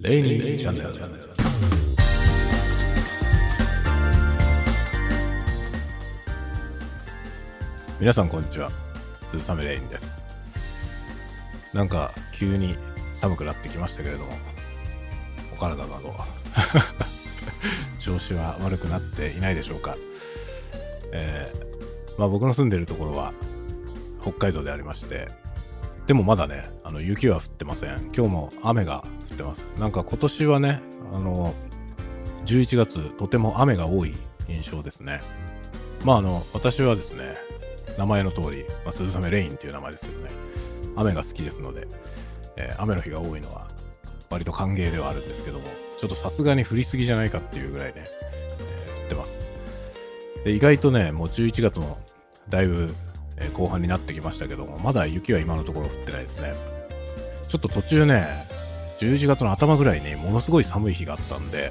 レイニーチャンネル。皆さんこんにちは。鈴雨レインです。なんか急に寒くなってきましたけれども、お体など 調子は悪くなっていないでしょうか。えーまあ僕の住んでいるところは北海道でありまして、でもまだね、あの雪は降ってません。今日も雨が降ってます。なんか今年はね、あの、11月、とても雨が多い印象ですね。まああの、私はですね、名前の通り、まあ、鈴雨レインっていう名前ですけどね、雨が好きですので、えー雨の日が多いのは割と歓迎ではあるんですけども、ちょっとさすがに降りすぎじゃないかっていうぐらいね、えー降ってます。で意外とね、もう11月もだいぶ、え後半になってきましたけども、まだ雪は今のところ降ってないですね。ちょっと途中ね、11月の頭ぐらいにものすごい寒い日があったんで、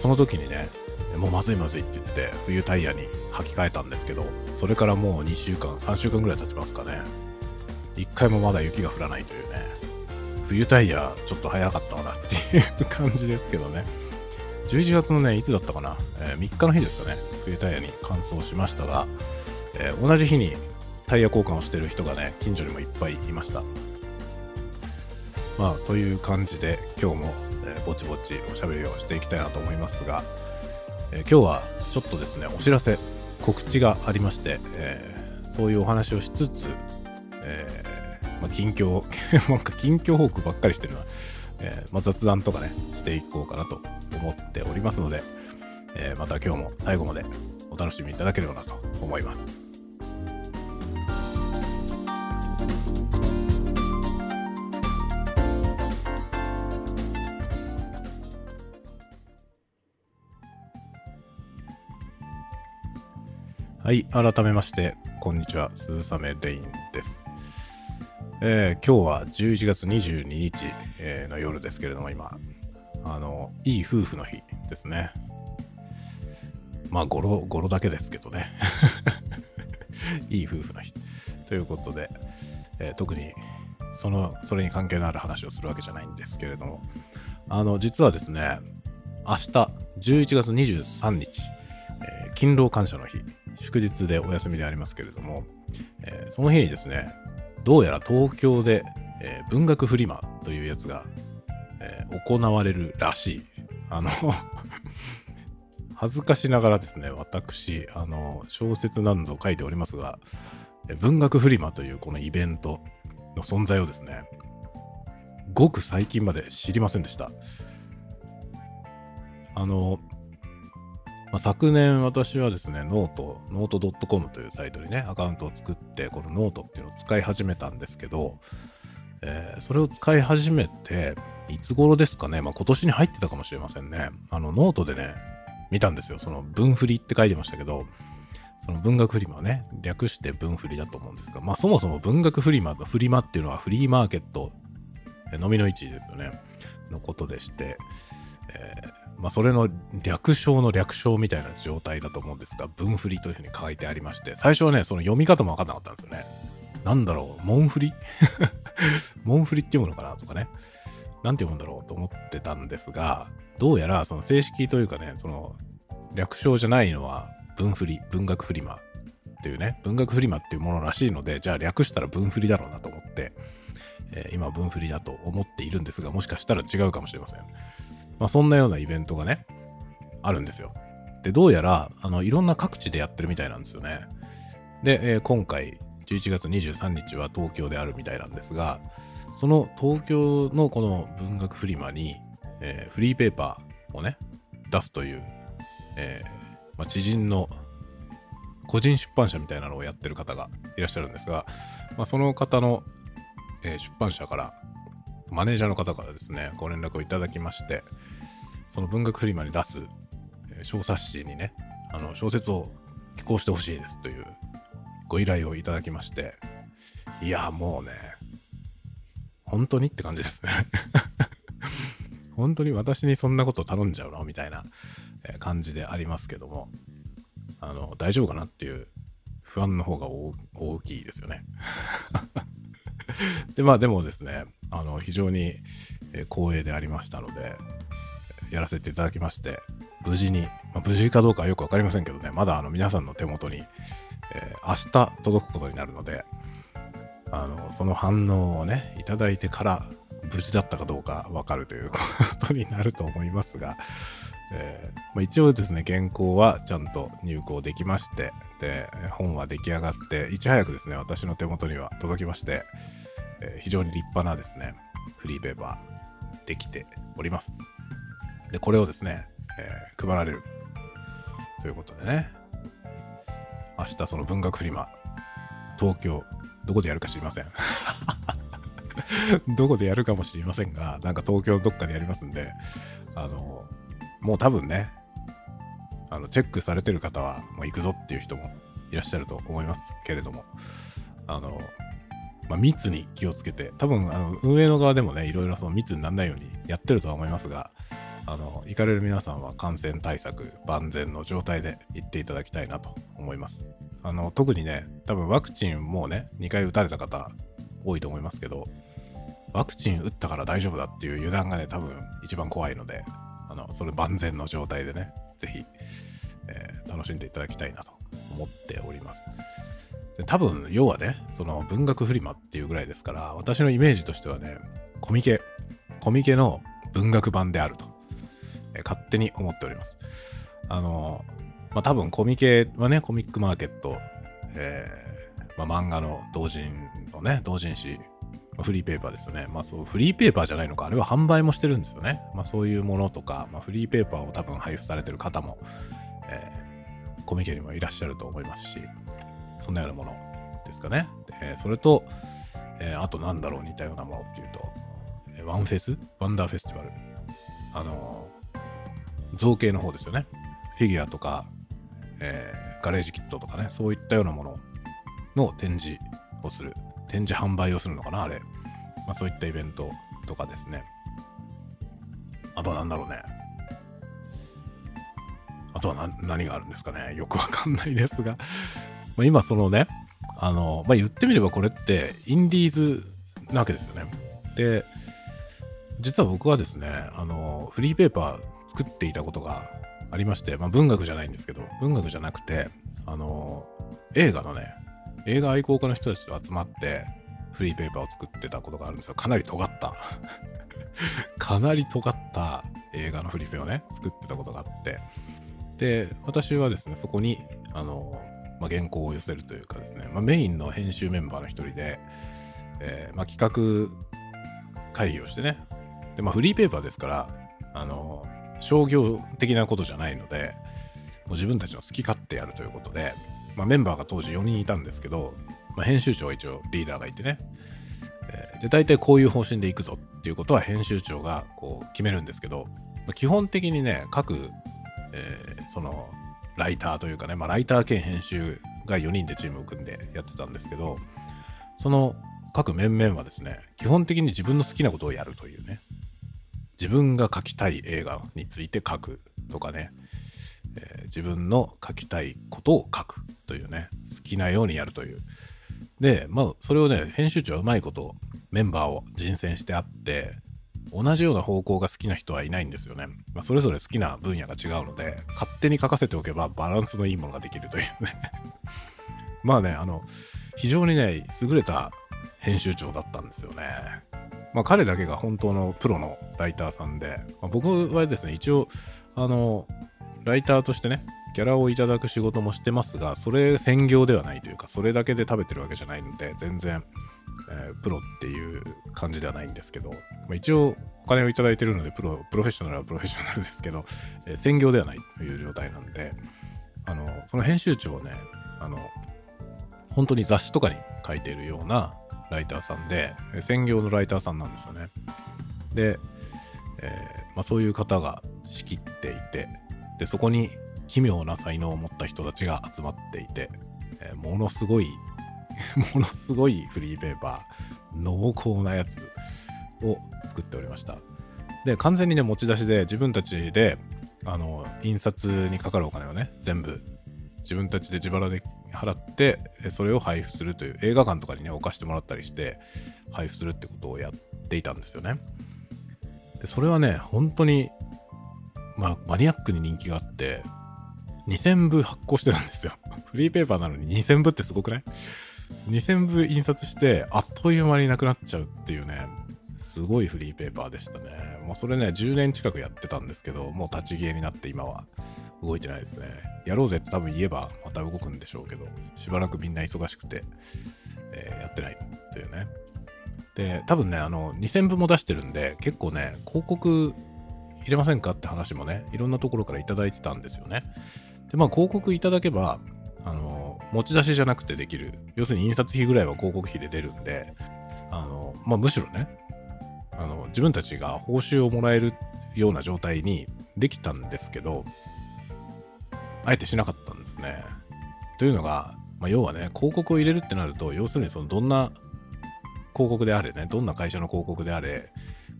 その時にね、もうまずいまずいって言って、冬タイヤに履き替えたんですけど、それからもう2週間、3週間ぐらい経ちますかね。一回もまだ雪が降らないというね、冬タイヤちょっと早かったかなっていう感じですけどね。11月のね、いつだったかな、えー3日の日ですかね、冬タイヤに乾燥しましたが、えー同じ日にタイヤ交換をしてる人がね、近所にもいっぱいいました。まあ、という感じで、今日も、えーぼちぼちおしゃべりをしていきたいなと思いますが、えー今日はちょっとですね、お知らせ、告知がありまして、えーそういうお話をしつつ、えまあ、近況、なんか近況報告ばっかりしてるな、えまあ、雑談とかね、していこうかなと思っておりますので、えまた今日も最後までお楽しみいただければなと思います。はい、改めまして、こんにちは、鈴雨レインです。えー今日は11月22日、えの夜ですけれども、今、あの、いい夫婦の日ですね。まあ、語呂、語呂だけですけどね。いい夫婦の日。ということで、えー特に、その、それに関係のある話をするわけじゃないんですけれども、あの、実はですね、明日、11月23日、え勤労感謝の日、祝日でお休みでありますけれども、えーその日にですね、どうやら東京で、えー文学フリマというやつが、えー行われるらしい。あの、恥ずかしながらですね、私、あの、小説なんぞ書いておりますが、文学フリマというこのイベントの存在をですね、ごく最近まで知りませんでした。あの、まあ、昨年私はですね、ノート、 note.com というサイトにね、アカウントを作って、このノートっていうのを使い始めたんですけど、えーそれを使い始めて、いつ頃ですかね、まあ、今年に入ってたかもしれませんね。あの、ノートでね、見たんですよ。その、文フリって書いてましたけど、その文学フリマね、略して文フリだと思うんですが、まあそもそも文学フリマとフリマっていうのはフリーマーケット、え蚤の市ですよね、のことでして、えーまあそれの略称の略称みたいな状態だと思うんですが、文振りというふうに書いてありまして、最初はね、その読み方もわかんなかったんですよね。なんだろう、門振り？門振りって読むのかなとかね。なんて読むんだろうと思ってたんですが、どうやらその正式というかね、その略称じゃないのは文振り、文学フリマっていうね、文学フリマっていうものらしいので、じゃあ略したら文振りだろうなと思って、えー今文振りだと思っているんですが、もしかしたら違うかもしれません。まあそんなようなイベントがね、あるんですよ。で、どうやら、あの、いろんな各地でやってるみたいなんですよね。で、えー今回、11月23日は東京であるみたいなんですが、その東京のこの文学フリマに、えーフリーペーパーをね、出すという、えーまあ、知人の個人出版社みたいなのをやってる方がいらっしゃるんですが、まあ、その方の、えー出版社から、マネージャーの方からですね、ご連絡をいただきまして、その文学フリマに出す、小冊子にね、あの小説を寄稿してほしいですというご依頼をいただきまして、いや、もうね、本当にって感じですね。本当に私にそんなこと頼んじゃうの？みたいな感じでありますけども、あの、大丈夫かなっていう不安の方が大きいですよね。で、まあでもですね、あの、非常に、光栄でありましたので、やらせていただきまして、無事に、まあ、無事かどうかはよくわかりませんけどね、まだあの皆さんの手元に、えー、明日届くことになるので、あの、その反応をね、いただいてから無事だったかどうかわかるということになると思いますが、えー、まあ、一応ですね、原稿はちゃんと入稿できまして、で、本は出来上がって、いち早くですね、私の手元には届きまして、え、非常に立派なですね、フリーペーパーできております。で、これをですね、えー、配られるということでね、明日その文学フリマ、東京、どこでやるか知りません。どこでやるかもしれませんが、なんか東京どっかでやりますんで、あの、もう多分ね、あの、チェックされてる方は、もう行くぞっていう人もいらっしゃると思いますけれども、あの、まあ、密に気をつけて、多分、あの、運営の側でもね、いろいろその密にならないようにやってるとは思いますが、あの、行かれる皆さんは感染対策万全の状態で行っていただきたいなと思います。あの、特にね、多分ワクチンもうね、2回打たれた方多いと思いますけど、ワクチン打ったから大丈夫だっていう油断がね、多分一番怖いので、あの、それ万全の状態でね、ぜひ、えー、楽しんでいただきたいなと思っております。多分、要はね、その文学フリマっていうぐらいですから、私のイメージとしてはね、コミケ、コミケの文学版であると、勝手に思っております。あの、まあ、多分コミケはね、コミックマーケット、えー、まあ、漫画の同人のね、同人誌、フリーペーパーですよね。まあそう、フリーペーパーじゃないのか、あれは販売もしてるんですよね。まあそういうものとか、まあ、フリーペーパーを多分配布されてる方も、えー、コミケにもいらっしゃると思いますし、そんなようなものですかね。えー、それと、えー、あとなんだろう、似たようなものっていうと、えワンフェス？ワンダーフェスティバル？あの造形の方ですよね。フィギュアとか、え、ガレージキットとかね、そういったようなものの展示をする。展示販売をするのかな、あれ。まあそういったイベントとかですね。あとは何だろうね。あとは何があるんですかね。よくわかんないですが。まあ今そのね、あの、まあ言ってみればこれってインディーズなわけですよね。で、実は僕はですね、あの、フリーペーパー作っていたことがありまして、まあ、文学じゃないんですけど、文学じゃなくて、あの、映画のね、映画愛好家の人たちと集まって、フリーペーパーを作ってたことがあるんですよ。かなり尖った かなり尖った映画のフリーペーをね、作ってたことがあって、で、私はですね、そこに、あの、まあ、原稿を寄せるというかですね、まあ、メインの編集メンバーの一人で、えー、まあ、企画会議をしてね、で、まあ、フリーペーパーですから、あの商業的なことじゃないので、もう自分たちの好き勝手やるということで、まあ、メンバーが当時4人いたんですけど、まあ、編集長は一応リーダーがいてね、えー、で、大体こういう方針でいくぞっていうことは編集長がこう決めるんですけど、まあ、基本的にね、各、えー、その、ライターというかね、まあ、ライター兼編集が4人でチームを組んでやってたんですけど、その各面々はですね、基本的に自分の好きなことをやるというね、自分が描きたい映画について書くとかね、えー、自分の書きたいことを書くというね、好きなようにやるという。で、まあ、それをね、編集長はうまいことメンバーを人選してあって、同じような方向が好きな人はいないんですよね。まあ、それぞれ好きな分野が違うので、勝手に書かせておけばバランスのいいものができるというね まあね、あの、非常にね、優れた編集長だったんですよね。まあ、彼だけが本当のプロのライターさんで、まあ、僕はですね、一応、あの、ライターとしてね、ギャラをいただく仕事もしてますが、それ専業ではないというか、それだけで食べてるわけじゃないので、全然、えー、プロっていう感じではないんですけど、まあ、一応お金をいただいてるのでプロ、プロフェッショナルはプロフェッショナルですけど、えー、専業ではないという状態なんで、あの、その編集長をね、あの、本当に雑誌とかに書いているような、ライターさんで、専業のライターさんなんですよね。で、えー、まあ、そういう方が仕切っていて、で、そこに奇妙な才能を持った人たちが集まっていて、えー、ものすごいものすごいフリーペーパー、濃厚なやつを作っておりました。で、完全にね、持ち出しで自分たちで、あの、印刷にかかるお金をね、全部自分たちで自腹で払って、それを配布するという、映画館とかにね、置かしてもらったりして、配布するってことをやっていたんですよね。でそれはね、本当に、まあ、マニアックに人気があって、2000部発行してるんですよ。フリーペーパーなのに2000部ってすごくない？?2000 部印刷して、あっという間になくなっちゃうっていうね、すごいフリーペーパーでしたね。もうそれね、10年近くやってたんですけど、もう立ち消えになって今は動いてないですね。やろうぜって多分言えばまた動くんでしょうけど、しばらくみんな忙しくて、えー、やってないというね。で、多分ね、あの、2000部も出してるんで、結構ね、広告入れませんかって話もね、いろんなところからいただいてたんですよね。で、まあ、広告いただけば、あの、持ち出しじゃなくてできる。要するに印刷費ぐらいは広告費で出るんで、あの、まあ、むしろね、あの、自分たちが報酬をもらえるような状態にできたんですけど、あえてしなかったんですね。というのが、まあ、要はね、広告を入れるってなると、要するにそのどんな広告であれね、どんな会社の広告であれ、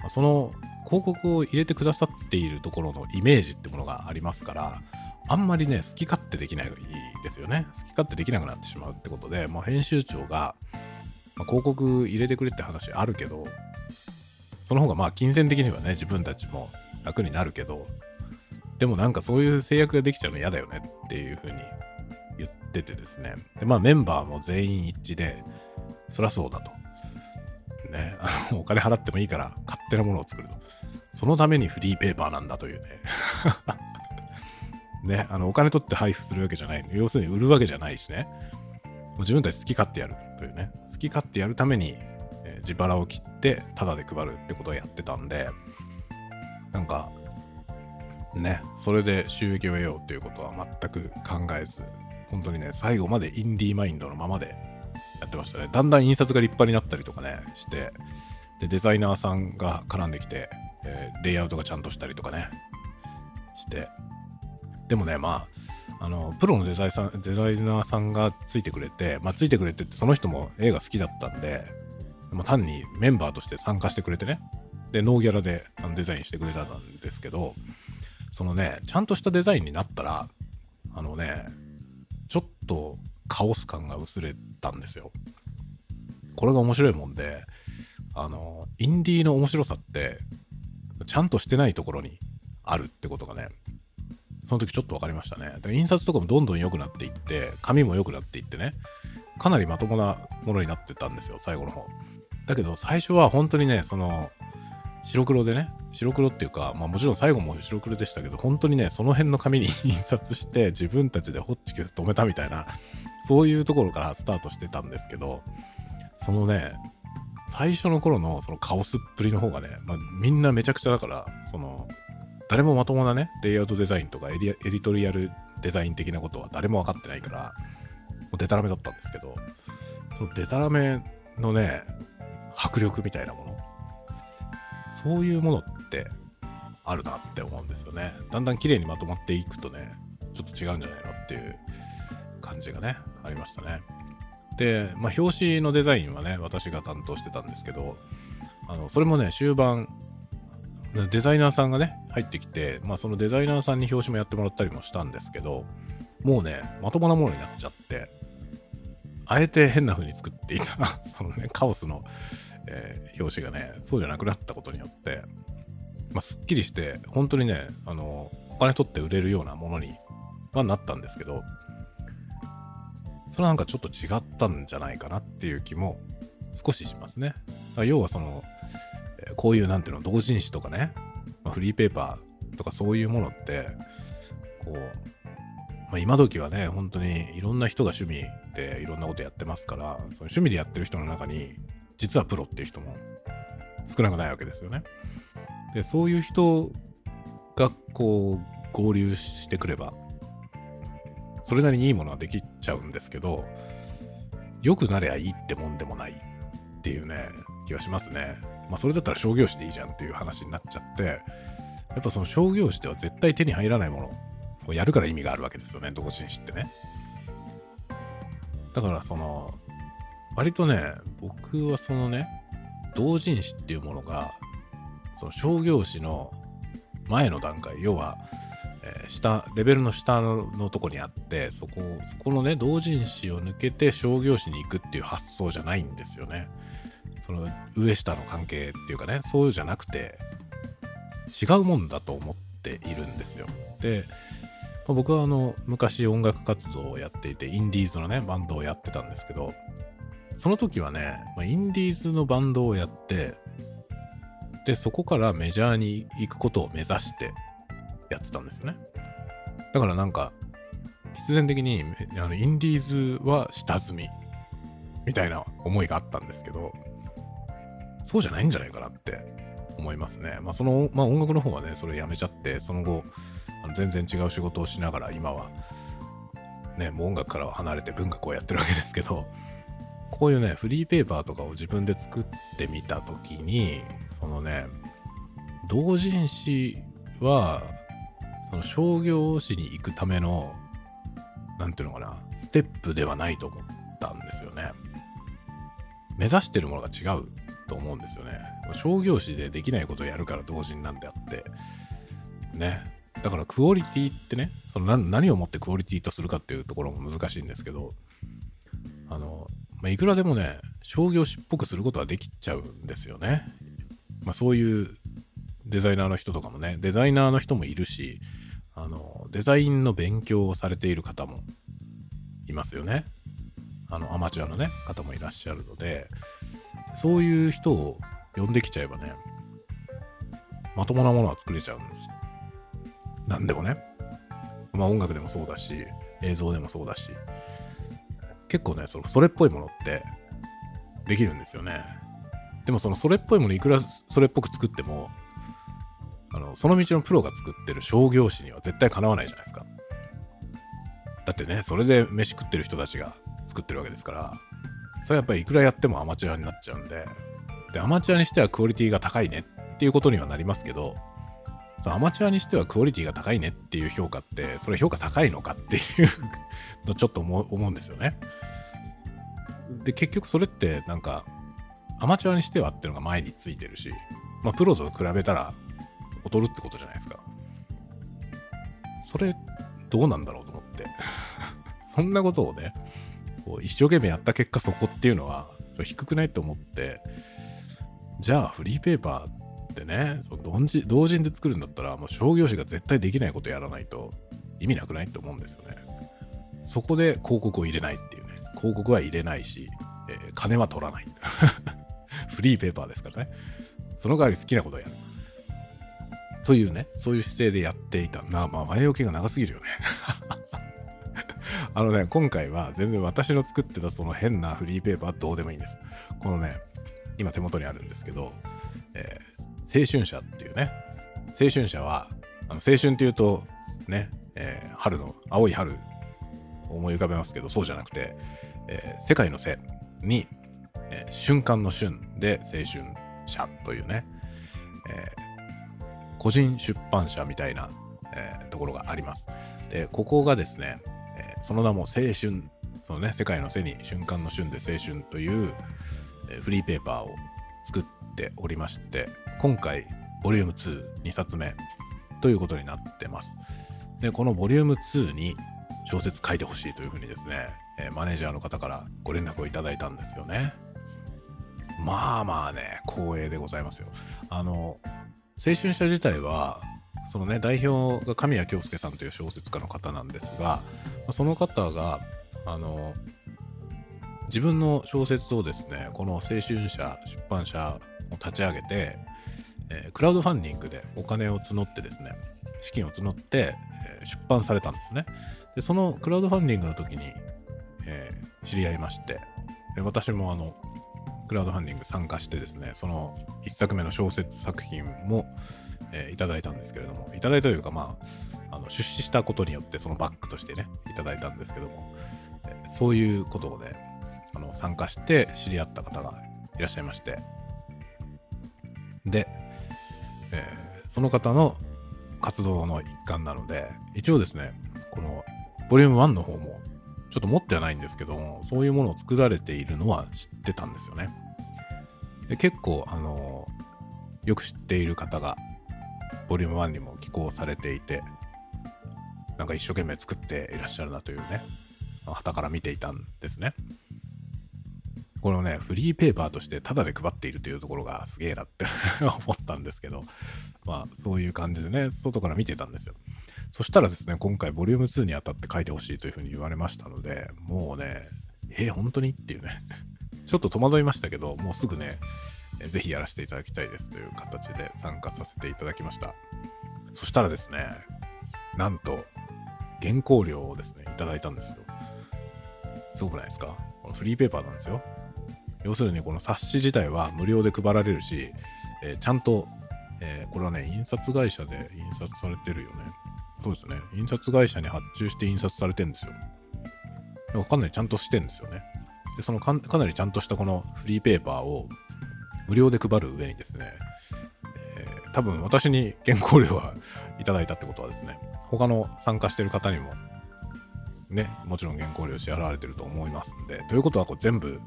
ま、その広告を入れてくださっているところのイメージってものがありますから、あんまりね、好き勝手できないですよね。好き勝手できなくなってしまうってことで、まあ、編集長が、まあ、広告入れてくれって話あるけど、その方がまあ金銭的にはね、自分たちも楽になるけど、でもなんかそういう制約ができちゃうの嫌だよねっていうふうに言っててですね。で、まあメンバーも全員一致で、そりゃそうだと。ね、あの、お金払ってもいいから勝手なものを作ると。そのためにフリーペーパーなんだというね。ね、あの、お金取って配布するわけじゃない。要するに売るわけじゃないしね。もう自分たち好き勝手やるというね。好き勝手やるために、えー、自腹を切って、タダで配るってことをやってたんで、なんか、ね、それで収益を得ようっていうことは全く考えず、本当にね、最後までインディーマインドのままでやってましたね。だんだん印刷が立派になったりとかね、して、で、デザイナーさんが絡んできて、えー、レイアウトがちゃんとしたりとかね、して、でもね、まあ、あの、プロのデザイさんデザイナーさんがついてくれて、まあ、ついてくれてって、その人も映画好きだったんで、まあ、単にメンバーとして参加してくれてね、で、ノーギャラであのデザインしてくれたんですけど、そのね、ちゃんとしたデザインになったら、あのね、ちょっとカオス感が薄れたんですよ。これが面白いもんで、あの、インディーの面白さって、ちゃんとしてないところにあるってことがね、その時ちょっと分かりましたね。で印刷とかもどんどん良くなっていって、紙も良くなっていってね、かなりまともなものになってたんですよ、最後の方。だけど最初は本当にね、その、白黒でね、白黒っていうか、まあもちろん最後も白黒でしたけど、本当にね、その辺の紙に 印刷して自分たちでホッチキス止めたみたいな、そういうところからスタートしてたんですけど、そのね、最初の頃のそのカオスっぷりの方がね、まあ、みんなめちゃくちゃだから、その、誰もまともなね、レイアウトデザインとかエディトリアルデザイン的なことは誰も分かってないから、もうデタラメだったんですけど、そのデタラメのね、迫力みたいなもの、そういうものってあるなって思うんですよね。だんだん綺麗にまとまっていくとね、ちょっと違うんじゃないのっていう感じがね、ありましたね。で、まあ、表紙のデザインはね、私が担当してたんですけど、あの、それもね、終盤、デザイナーさんがね、入ってきて、まあ、そのデザイナーさんに表紙もやってもらったりもしたんですけど、もうね、まともなものになっちゃって、あえて変な風に作っていた、そのね、カオスのえー、表紙がね、そうじゃなくなったことによって、まあ、すっきりして、本当にね、あの、お金取って売れるようなものにはなったんですけど、それはなんかちょっと違ったんじゃないかなっていう気も少ししますね。要はその、こういうなんていうの、同人誌とかね、まあ、フリーペーパーとかそういうものって、こう、まあ、今時はね、本当にいろんな人が趣味でいろんなことやってますから、その趣味でやってる人の中に、実はプロっていう人も少なくないわけですよね。で、そういう人がこう合流してくれば、それなりにいいものはできちゃうんですけど、良くなりゃいいってもんでもないっていうね、気はしますね。まあそれだったら商業誌でいいじゃんっていう話になっちゃって、やっぱその商業誌では絶対手に入らないものをやるから意味があるわけですよね、同人誌ってね。だからその、割とね、僕はそのね、同人誌っていうものが、その商業誌の前の段階、要は、え、下、レベルの下のとこにあって、そこ、そこのね、同人誌を抜けて商業誌に行くっていう発想じゃないんですよね。その上下の関係っていうかね、そういうじゃなくて、違うもんだと思っているんですよ。で、僕はあの昔音楽活動をやっていてインディーズのねバンドをやってたんですけどその時はね、ま、インディーズのバンドをやってでそこからメジャーに行くことを目指してやってたんですよねだからなんか必然的にあのインディーズは下積みみたいな思いがあったんですけどそうじゃないんじゃないかなって思いますね。まあ、その、まあ、音楽の方はね、それやめちゃって、その後、あの全然違う仕事をしながら、今は、ね、もう音楽からは離れて文学をやってるわけですけど、こういうね、フリーペーパーとかを自分で作ってみたときに、そのね、同人誌は、その商業誌に行くための、なんていうのかな、ステップではないと思ったんですよね。目指してるものが違うと思うんですよね。商業誌でできないことをやるから同人なんであって、ね。だからクオリティってね、その何をもってクオリティとするかっていうところも難しいんですけど、あの、まあ、いくらでもね、商業誌っぽくすることはできちゃうんですよね。まあ、そういうデザイナーの人とかもね、デザイナーの人もいるし、あの、デザインの勉強をされている方もいますよね。あの、アマチュアのね、方もいらっしゃるので、そういう人を呼んできちゃえばね、まともなものは作れちゃうんですよ。何でもね。まあ音楽でもそうだし、映像でもそうだし、結構ね、そそれっぽいものってできるんですよね。でもそのそれっぽいものいくらそれっぽく作っても、あの、その道のプロが作ってる商業誌には絶対かなわないじゃないですか。だってね、それで飯食ってる人たちが作ってるわけですから、それはやっぱりいくらやってもアマチュアになっちゃうんで、で、アマチュアにしてはクオリティが高いねっていうことにはなりますけど、そのアマチュアにしてはクオリティが高いねっていう評価って、それ評価高いのかっていうのちょっと 思うんですよね。で、結局それってなんか、アマチュアにしてはっていうのが前についてるし、まあ、プロと比べたら劣るってことじゃないですか。それ、どうなんだろうと思って。そんなことをね、こう一生懸命やった結果そこっていうのは低くないと思って、じゃあフリーペーパーってね、その同時同人で作るんだったらもう商業誌が絶対できないことやらないと意味なくないって思うんですよね。そこで広告を入れないっていうね。広告は入れないし、えー、金は取らない。フリーペーパーですからね。その代わり好きなことをやる。というね、そういう姿勢でやっていた。まあまあ、前置きが長すぎるよね。あのね、今回は全然私の作ってたその変なフリーペーパーはどうでもいいんです。このね、今手元にあるんですけど、えー、青春社っていうね、青春社は、あの青春っていうと、ね、えー、春の、青い春思い浮かべますけど、そうじゃなくて、えー、世界の背に、えー、瞬間の瞬で青春社というね、えー、個人出版社みたいな、え、ところがあります。で、ここがですね、その名も青春、そのね、世界の背に瞬間の瞬で青春という、フリーペーパーを作っておりまして、今回、ボリューム2、2冊目ということになってます。で、このボリューム2に小説書いてほしいというふうにですね、え、マネージャーの方からご連絡をいただいたんですよね。まあまあね、光栄でございますよ。あの、青春社自体は、そのね、代表が神谷京介さんという小説家の方なんですが、その方が、あの、自分の小説をですね、この青春社、出版社を立ち上げて、えー、クラウドファンディングでお金を募ってですね、資金を募って、えー、出版されたんですね。で、そのクラウドファンディングの時に、えー、知り合いまして、私もあの、クラウドファンディング参加してですね、その1作目の小説作品も、えー、いただいたんですけれども、いただいたというか、まあ、あの出資したことによってそのバックとしてね、いただいたんですけども、えー、そういうことをね、あの参加して知り合った方がいらっしゃいまして、で、えー、その方の活動の一環なので、一応ですね、このボリューム1の方もちょっと持ってはないんですけども、そういうものを作られているのは知ってたんですよね。で結構、あの、よく知っている方が、ボリューム1にも寄稿されていて、なんか一生懸命作っていらっしゃるなというね、旗から見ていたんですね。これをね、フリーペーパーとしてタダで配っているというところがすげえなって 思ったんですけど、まあ、そういう感じでね、外から見てたんですよ。そしたらですね、今回、ボリューム2にあたって書いてほしいというふうに言われましたので、もうね、えー、本当に？っていうね、ちょっと戸惑いましたけど、もうすぐね、ぜひやらせていただきたいですという形で参加させていただきました。そしたらですね、なんと、原稿料をですね、いただいたんですよ。すごくないですか？このフリーペーパーなんですよ。要するにこの冊子自体は無料で配られるし、えー、ちゃんと、えー、これはね、印刷会社で印刷されてるよね。そうですね。印刷会社に発注して印刷されてるんですよ。かなりちゃんとしてるんですよね。で、そのかかなりちゃんとしたこのフリーペーパーを無料で配る上にですね、えー、多分私に原稿料はいただいたってことはですね、他の参加してる方にもね、もちろん原稿料支払われてると思いますんで、ということはこう全部、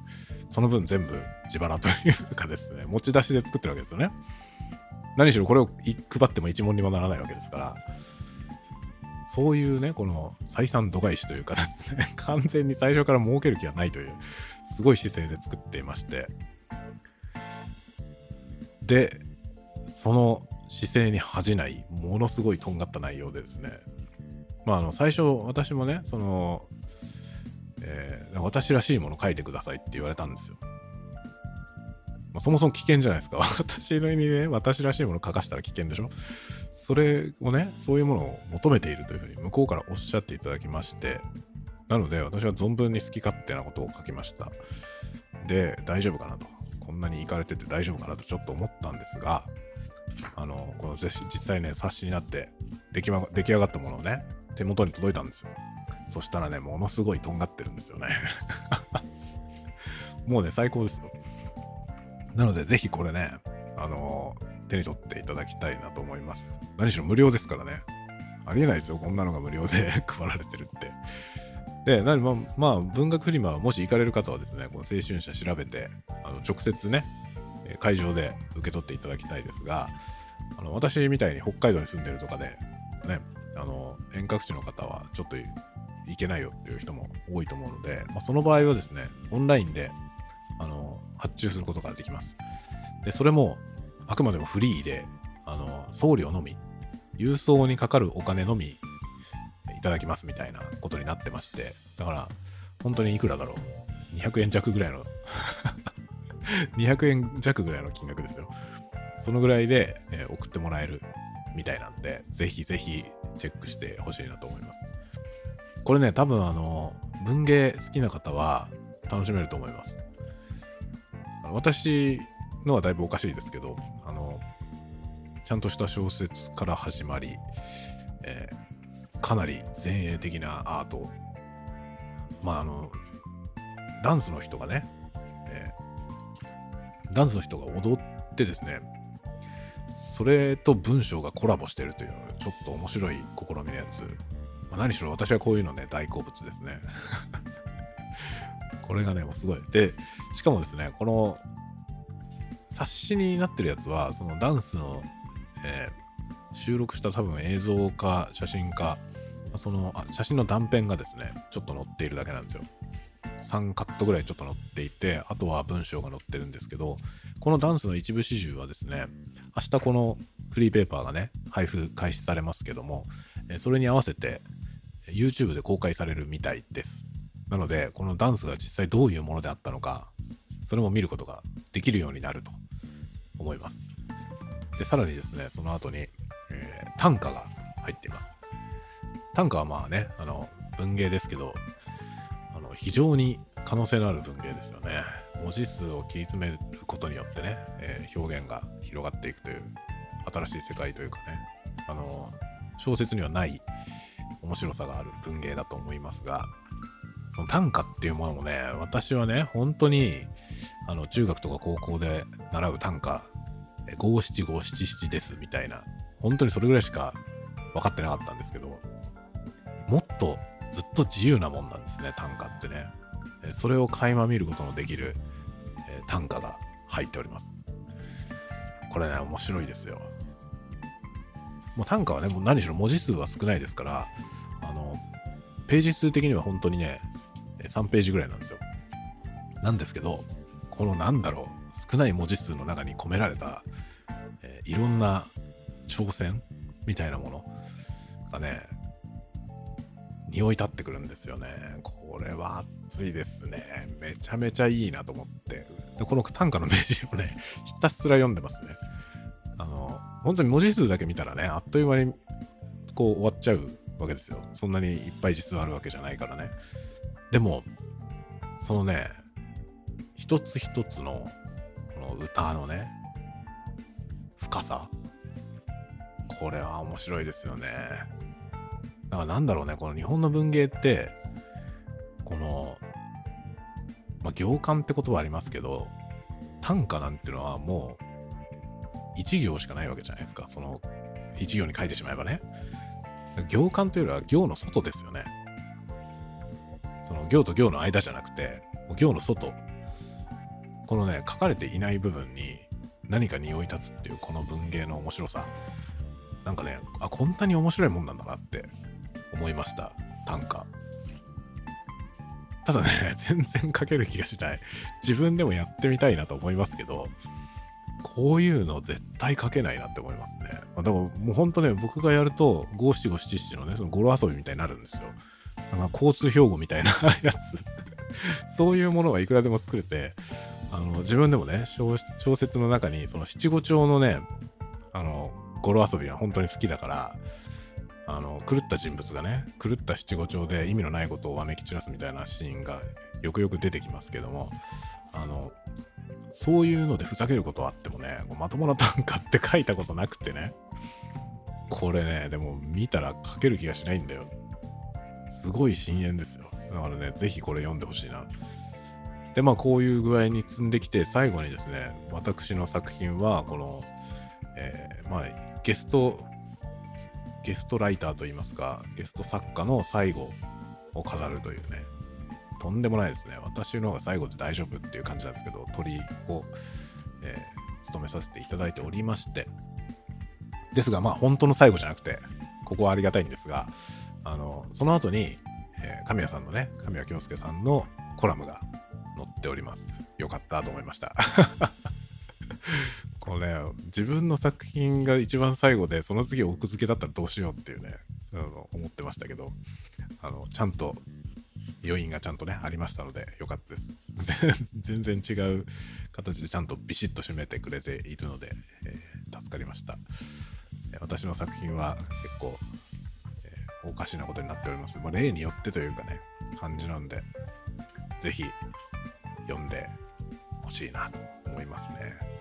その分全部自腹というかですね、持ち出しで作ってるわけですよね。何しろこれを配っても一文にもならないわけですから、そういうね、この採算度外視というかですね、完全に最初から儲ける気はないという、すごい姿勢で作っていまして、で、その姿勢に恥じない、ものすごいとんがった内容でですね、まあ、あの最初、私もね、その、えー、私らしいもの書いてくださいって言われたんですよ。まあ、そもそも危険じゃないですか。私にね、私らしいもの書かしたら危険でしょそれをね、そういうものを求めているというふうに向こうからおっしゃっていただきまして、なので私は存分に好き勝手なことを書きました。で、大丈夫かなと。こんなに行かれてて大丈夫かなとちょっと思ったんですが、あの、この実際ね、冊子になって出来,、ま、出来上がったものをね、手元に届いたんですよ。そしたらね、ものすごいとんがってるんですよね。もうね、最高ですよ。なので、ぜひこれね、あの、手に取っていただきたいなと思います。何しろ無料ですからね。ありえないですよ、こんなのが無料で 配られてるって。で、なまあ、まあ、文学フリマ、もし行かれる方はですね、この青春社調べて、あの直接ね、会場で受け取っていただきたいですが、あの私みたいに北海道に住んでるとかで、ね、あの遠隔地の方はちょっと行けないよっていう人も多いと思うので、まあ、その場合はですね、オンラインであの発注することができます。で、それもあくまでもフリーで、あの送料のみ、郵送にかかるお金のみただきますみたいなことになってまして、だから本当にいくらだろう ?200 円弱ぐらいの 200円弱ぐらいの金額ですよ。そのぐらいで、えー、送ってもらえるみたいなんで、ぜひぜひチェックしてほしいなと思います。これね、多分あの、文芸好きな方は楽しめると思います。私のはだいぶおかしいですけど、あの、ちゃんとした小説から始まり、えー、かなり前衛的なアート。まああの、ダンスの人がね、えー、ダンスの人が踊ってですね、それと文章がコラボしてるという、ちょっと面白い試みのやつ。まあ、何しろ私はこういうのね、大好物ですね。これがね、もうすごい。で、しかもですね、この冊子になってるやつは、そのダンスの、えー、収録した多分映像か写真か、そのあ写真の断片がですね、ちょっと載っているだけなんですよ。3カットぐらいちょっと載っていて、あとは文章が載ってるんですけど、このダンスの一部始終はですね、明日このフリーペーパーがね、配布開始されますけども、それに合わせて YouTube で公開されるみたいです。なので、このダンスが実際どういうものであったのか、それも見ることができるようになると思います。で、さらにですね、その後に、えー、短歌が入っています。短歌はまあね、あの、文芸ですけど、あの、非常に可能性のある文芸ですよね。文字数を切り詰めることによってね、えー、表現が広がっていくという新しい世界というかね、あの小説にはない面白さがある文芸だと思いますが、その短歌っていうものもね、私はね、本当にあの中学とか高校で習う短歌、五七五七七ですみたいな、本当にそれぐらいしか分かってなかったんですけど、とずっと自由なもんなんですね、短歌ってね。それを垣間見ることのできる、えー、短歌が入っております。これね、面白いですよ。もう短歌はね、もう何しろ文字数は少ないですから、あの、ページ数的には本当にね、3ページぐらいなんですよ。なんですけど、このなんだろう、少ない文字数の中に込められた、えー、いろんな挑戦みたいなものがね、匂い立ってくるんですよね。これは熱いですね。めちゃめちゃいいなと思って。でこの短歌の名人をね、ひたすら読んでますね。あの、本当に文字数だけ見たらね、あっという間にこう終わっちゃうわけですよ。そんなにいっぱい実はあるわけじゃないからね。でも、そのね、一つ一つのこの歌のね、深さ。これは面白いですよね。だからなんだろうね、この日本の文芸って、この、まあ、行間って言葉ありますけど、短歌なんてのはもう、一行しかないわけじゃないですか。その、一行に書いてしまえばね。行間というよりは行の外ですよね。その行と行の間じゃなくて、行の外。このね、書かれていない部分に何か匂い立つっていうこの文芸の面白さ。なんかね、あ、こんなに面白いもんなんだなって思いました。短歌。ただね、全然書ける気がしない。自分でもやってみたいなと思いますけど、こういうの絶対書けないなって思いますね。だからもうほんとね、僕がやると、五七五七七のね、その語呂遊びみたいになるんですよ。なんか交通標語みたいな やつそういうものがいくらでも作れて、あの、自分でもね、小説の中に、その七五調のね、あの、語呂遊びは本当に好きだから、あの、狂った人物がね、狂った七五調で意味のないことをわめき散らすみたいなシーンがよくよく出てきますけども、あの、そういうのでふざけることはあってもね、まともな短歌って書いたことなくてね、これね、でも見たら書ける気がしないんだよ。すごい深淵ですよ。だからね、ぜひこれ読んでほしいな。で、まあこういう具合に積んできて、最後にですね、私の作品は、この、えー、まあ、ゲスト、ゲストライターといいますか、ゲスト作家の最後を飾るというね、とんでもないですね。私の方が最後で大丈夫っていう感じなんですけど、鳥を、えー、務めさせていただいておりまして、ですが、まあ、本当の最後じゃなくて、ここはありがたいんですが、あの、その後に、えー、神谷さんのね、神谷京介さんのコラムが載っております。よかったと思いました。これ、ね、自分の作品が一番最後で、その次奥付けだったらどうしようっていうね、あの思ってましたけど、あの、ちゃんと余韻がちゃんとね、ありましたので、よかったです。全然違う形でちゃんとビシッと締めてくれているので、えー、助かりました。私の作品は結構、えー、おかしなことになっております。まあ、例によってというかね、感じなんで、ぜひ読んでほしいなと思いますね。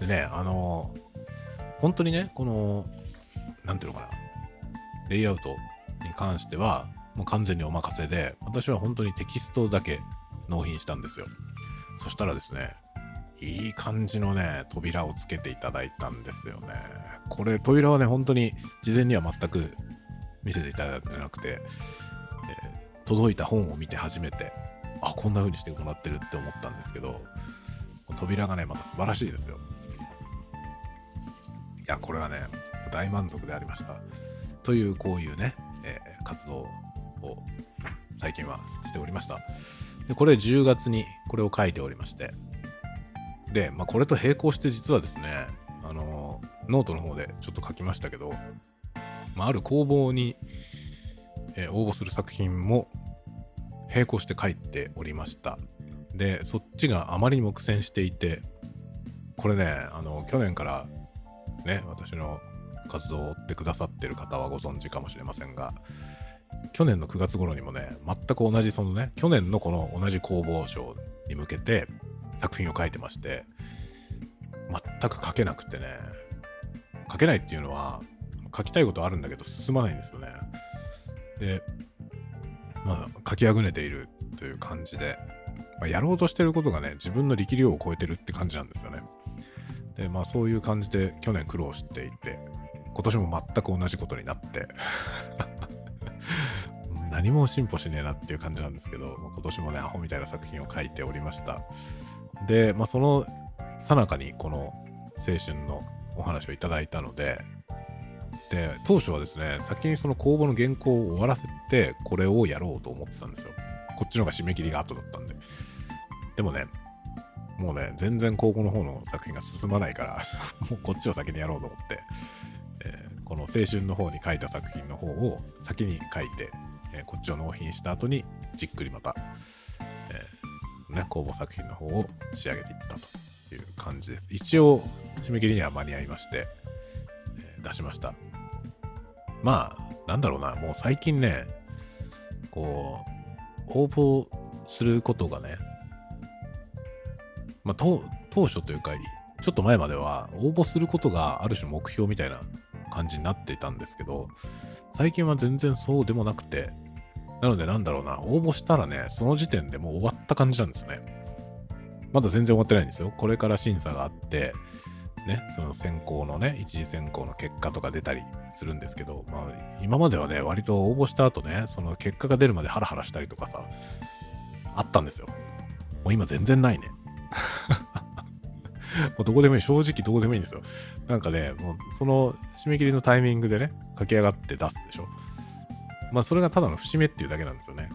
でね、あのー、本当にね、この、なんていうのかな、レイアウトに関しては、もう完全にお任せで、私は本当にテキストだけ納品したんですよ。そしたらですね、いい感じのね、扉をつけていただいたんですよね。これ、扉はね、本当に事前には全く見せていただいてなくて、え、届いた本を見て初めて、あ、こんな風にしてもらってるって思ったんですけど、扉がね、また素晴らしいですよ。いや、これはね、大満足でありました。という、こういうね、えー、活動を最近はしておりました。で、これ10月にこれを書いておりまして、で、まあ、これと並行して実はですね、あのノートの方でちょっと書きましたけど、まあ、ある工房に、えー、応募する作品も並行して書いておりました。で、そっちがあまりにも苦戦していて、これね、あの、去年からね、私の活動を追ってくださってる方はご存知かもしれませんが、去年の9月頃にもね、全く同じそのね、去年のこの同じ工房賞に向けて作品を書いてまして、全く書けなくてね、書けないっていうのは、書きたいことあるんだけど進まないんですよね。で、まあ、書きあぐねているという感じで、まあ、やろうとしてることがね、自分の力量を超えてるって感じなんですよね。で、まあそういう感じで去年苦労していて、今年も全く同じことになって 何も進歩しねえなっていう感じなんですけど、今年もね、アホみたいな作品を書いておりました。で、まあ、そのさなかにこの青春のお話をいただいたので、で、当初はですね、先にその公募の原稿を終わらせて、これをやろうと思ってたんですよ。こっちの方が締め切りが後だったんで。でもね、もうね、全然公募の方の作品が進まないから もうこっちを先にやろうと思ってえ、この青春の方に書いた作品の方を先に書いて、えー、こっちを納品した後にじっくりまた、えー、ね、公募作品の方を仕上げていったという感じです。一応、締め切りには間に合いまして、えー、出しました。まあ、なんだろうな、もう最近ね、こう、応募することがね、まあ、当初というか、ちょっと前までは応募することがある種目標みたいな感じになっていたんですけど、最近は全然そうでもなくて、なのでなんだろうな、応募したらね、その時点でもう終わった感じなんですよね。まだ全然終わってないんですよ。これから審査があって、ね、その選考のね、一次選考の結果とか出たりするんですけど、まあ、今まではね、割と応募した後ね、その結果が出るまでハラハラしたりとかさ、あったんですよ。もう今全然ないね。もうどこでもいい。正直どこでもいいんですよ。なんかね、もうその締め切りのタイミングでね、駆け上がって出すでしょ。まあそれがただの節目っていうだけなんですよね。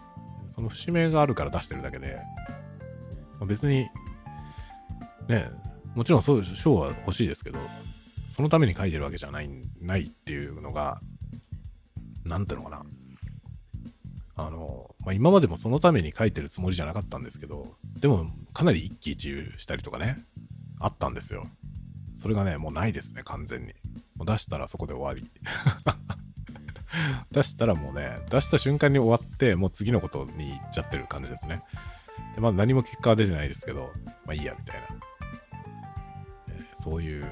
その節目があるから出してるだけで、まあ、別に、ね、もちろんそう、賞は欲しいですけど、そのために書いてるわけじゃない、ないっていうのが、なんていうのかな。あの、まあ、今までもそのために書いてるつもりじゃなかったんですけど、でもかなり一喜一憂したりとかね、あったんですよ。それがね、もうないですね、完全に。もう出したらそこで終わり。出したらもうね、出した瞬間に終わって、もう次のことに行っちゃってる感じですね。でまだ何も結果は出てないですけど、まあいいや、みたいな。えー、そういう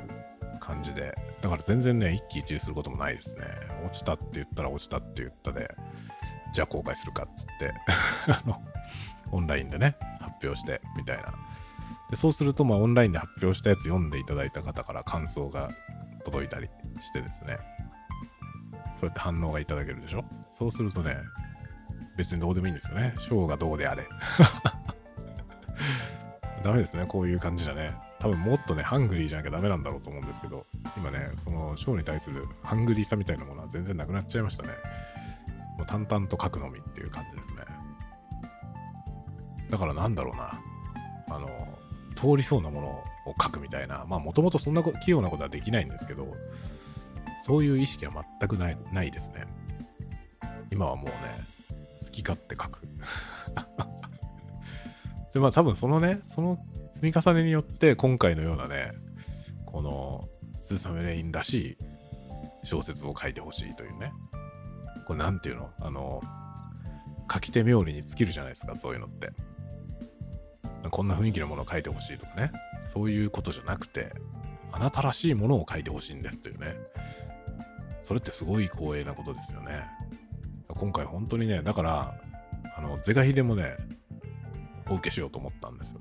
感じで。だから全然ね、一喜一憂することもないですね。落ちたって言ったら落ちたって言ったで、じゃあ公開するかっつって オンラインでね、発表して、みたいな。でそうすると、まあ、オンラインで発表したやつ読んでいただいた方から感想が届いたりしてですね、そうやって反応がいただけるでしょ？そうするとね、別にどうでもいいんですよね。賞がどうであれ。ダメですね、こういう感じじゃね。多分もっとね、ハングリーじゃなきゃダメなんだろうと思うんですけど、今ね、その賞に対するハングリーさみたいなものは全然なくなっちゃいましたね。もう淡々と書くのみっていう感じですね。だからなんだろうな。あの、通りそうなものを書くみたいな、まあもともとそんな器用なことはできないんですけど、そういう意識は全くないないですね。今はもうね、好き勝手書く。で、まあ多分そのね、その積み重ねによって今回のようなね、この、スーサメレインらしい小説を書いてほしいというね。これなんていうの？あの、書き手冥利に尽きるじゃないですか、そういうのって。こんな雰囲気のものを書いてほしいとかね、そういうことじゃなくて、あなたらしいものを書いてほしいんですというね。それってすごい光栄なことですよね。今回本当にね、だから、あの、是が非でもね、お受けしようと思ったんですよ。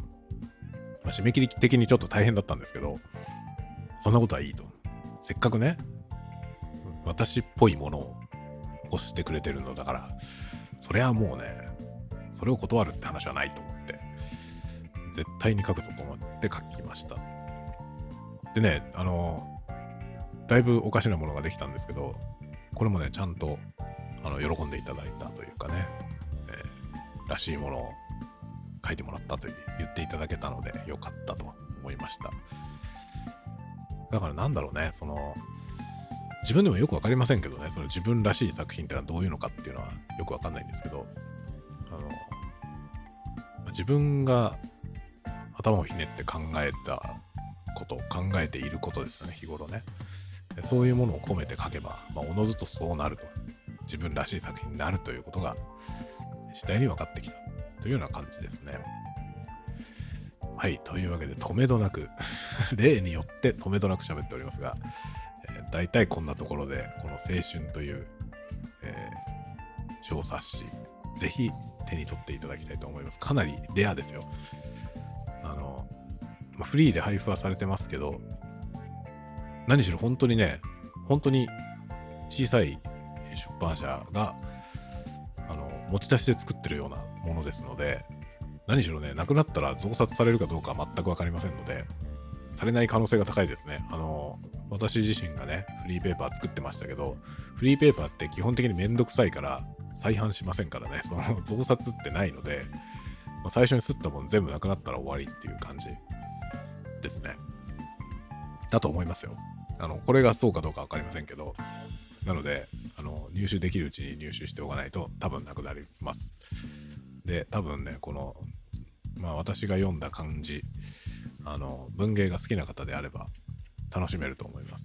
まあ、締め切り的にちょっと大変だったんですけど、そんなことはいいと。せっかくね、私っぽいものを欲してくれてるのだから、それはもうね、それを断るって話はないと思、絶対に書くぞと思って書きました。でね、あの、だいぶおかしなものができたんですけど、これもね、ちゃんとあの喜んでいただいたというかね、えー、らしいものを書いてもらったと言っていただけたので、よかったと思いました。だからなんだろうね、その、自分でもよくわかりませんけどね、その自分らしい作品ってのはどういうのかっていうのはよくわかんないんですけど、あの、自分が頭をひねって考えたこと、考えていることですよね、日頃ね。そういうものを込めて書けば、まあ、おのずとそうなると。自分らしい作品になるということが次第に分かってきたというような感じですね。はい。というわけで、止めどなく 例によって止めどなく喋っておりますが、えー、大体こんなところで、この青春という、えー、小冊子、ぜひ手に取っていただきたいと思います。かなりレアですよ。ま、フリーで配布はされてますけど、何しろ本当にね、本当に小さい出版社が、あの、持ち出しで作ってるようなものですので、何しろね、なくなったら増刷されるかどうかは全くわかりませんので、されない可能性が高いですね。あの、私自身がね、フリーペーパー作ってましたけど、フリーペーパーって基本的にめんどくさいから再販しませんからね、その増刷ってないので、まあ、最初に吸ったもん全部なくなったら終わりっていう感じですね。だと思いますよ。あの、これがそうかどうかわかりませんけど、なので、あの、入手できるうちに入手しておかないと多分なくなります。で、多分ね、この、まあ私が読んだ漢字、あの、文芸が好きな方であれば楽しめると思います。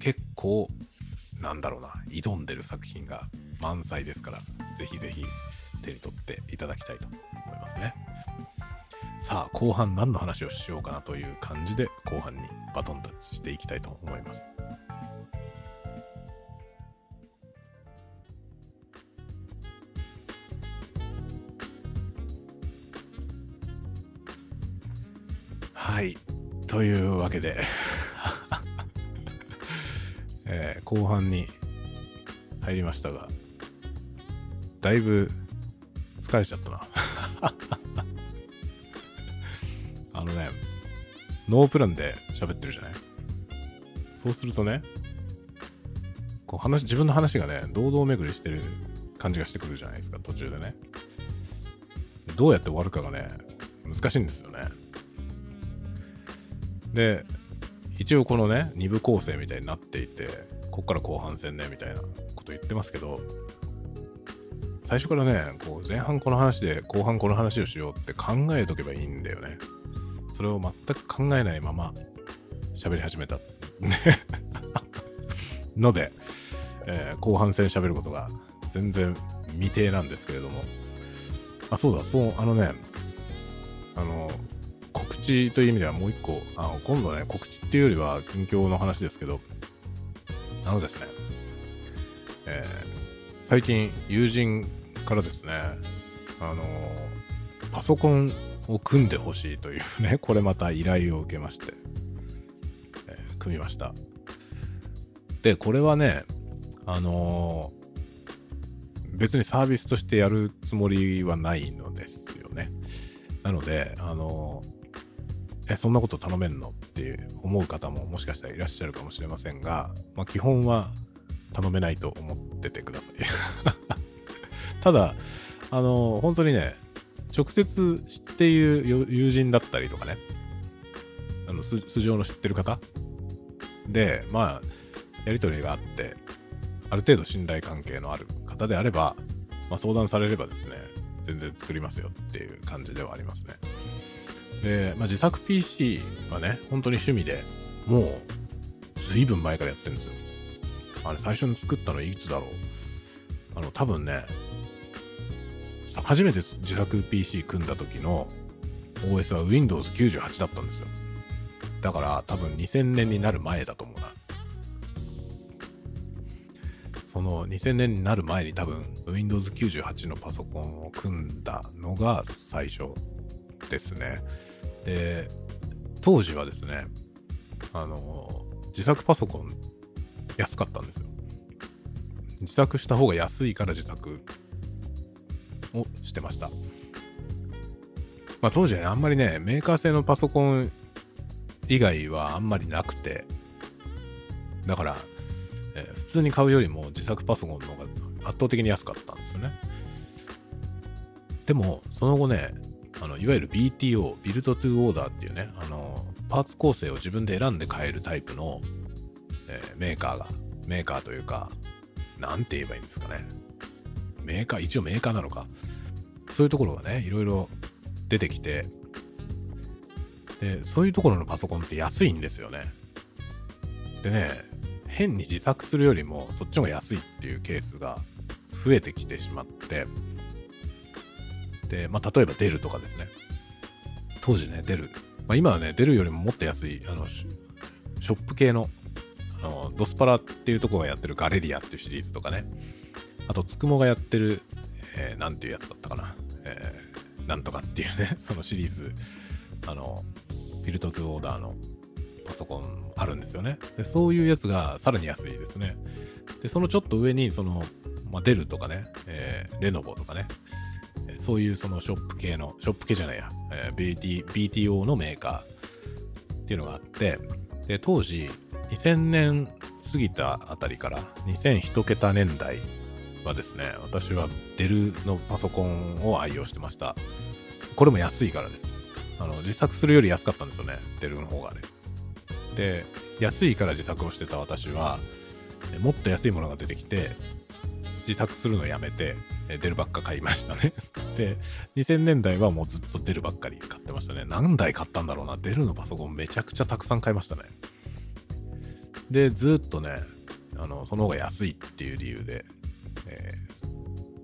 結構、なんだろうな、挑んでる作品が満載ですから、ぜひぜひ手に取っていただきたいと思いますね。さあ、後半何の話をしようかなという感じで、後半にバトンタッチしていきたいと思います。はい。というわけで えー、後半に入りましたが、だいぶ疲れちゃったなあのね、ノープランで喋ってるじゃない？そうするとね、こう話、自分の話がね、堂々巡りしてる感じがしてくるじゃないですか、途中でね。どうやって終わるかがね、難しいんですよね。で、一応このね、2部構成みたいになっていて、こっから後半戦ね、みたいなこと言ってますけど、最初からね、こう前半この話で後半この話をしようって考えとけばいいんだよね。それを全く考えないまま喋り始めた。ので、えー、後半戦喋ることが全然未定なんですけれども。あ、そうだ、そう、あのね、あの、告知という意味ではもう一個、あの今度はね、告知っていうよりは近況の話ですけど、あのですね、えー、最近友人からですね、あのパソコンを組んでほしいというね、これまた依頼を受けまして、えー、組みました。で、これはね、あのー、別にサービスとしてやるつもりはないのですよね。なので、あのー、え、そんなこと頼めんの？って思う方ももしかしたらいらっしゃるかもしれませんが、まあ、基本は頼めないと思っててください。ただ、あの、本当にね、直接知っている友人だったりとかね、あの素素性の知ってる方？で、まあ、やり取りがあって、ある程度信頼関係のある方であれば、まあ、相談されればですね、全然作りますよっていう感じではありますね。で、まあ、自作 PC はね、本当に趣味でもう、随分前からやってるんですよ。あれ、最初に作ったのいつだろう？あの、多分ね、初めて自作 PC 組んだ時の OS は Windows 98だったんですよ。だから多分2000年になる前だと思うな。その2000年になる前に多分 Windows 98のパソコンを組んだのが最初ですね。で、当時はですね、あの、自作パソコン安かったんですよ。自作した方が安いから自作をしてました。まあ、当時は、ね、あんまりね、メーカー製のパソコン以外はあんまりなくて、だから、えー、普通に買うよりも自作パソコンの方が圧倒的に安かったんですよね。でも、その後ね、あのいわゆる BTO、ビルドトゥオーダーっていうね、あのパーツ構成を自分で選んで買えるタイプの、えー、メーカーが、メーカーというか、なんて言えばいいんですかね。メーカー、一応メーカーなのか。そういうところがね、いろいろ出てきて、で、そういうところのパソコンって安いんですよね。でね、変に自作するよりもそっちの方が安いっていうケースが増えてきてしまって、で、まあ、例えばデルとかですね。当時ね、デル。まあ、今はね、デルよりももっと安い、あの、ショップ系の、あの、ドスパラっていうところがやってるガレリアっていうシリーズとかね。あと、つくもがやってる、えー、なんていうやつだったかな。えー、なんとかっていうね、そのシリーズ、あの、フィルト2オーダーのパソコンあるんですよね。で、そういうやつがさらに安いですね。で、そのちょっと上に、その、まあ、デルとかね、えー、レノボとかね、そういうそのショップ系の、ショップ系じゃないや、えー、BT BTO のメーカーっていうのがあって、で、当時、2000年過ぎたあたりから2001桁年代ですね、私はデルのパソコンを愛用してました。これも安いからです。あの、自作するより安かったんですよね、デルの方がね。で、安いから自作をしてた私は、もっと安いものが出てきて、自作するのやめて、デルばっか買いましたね で、2000年代はもうずっとデルばっかり買ってましたね。何台買ったんだろうな。デルのパソコンめちゃくちゃたくさん買いましたね。で、ずっとね、あの、その方が安いっていう理由で、え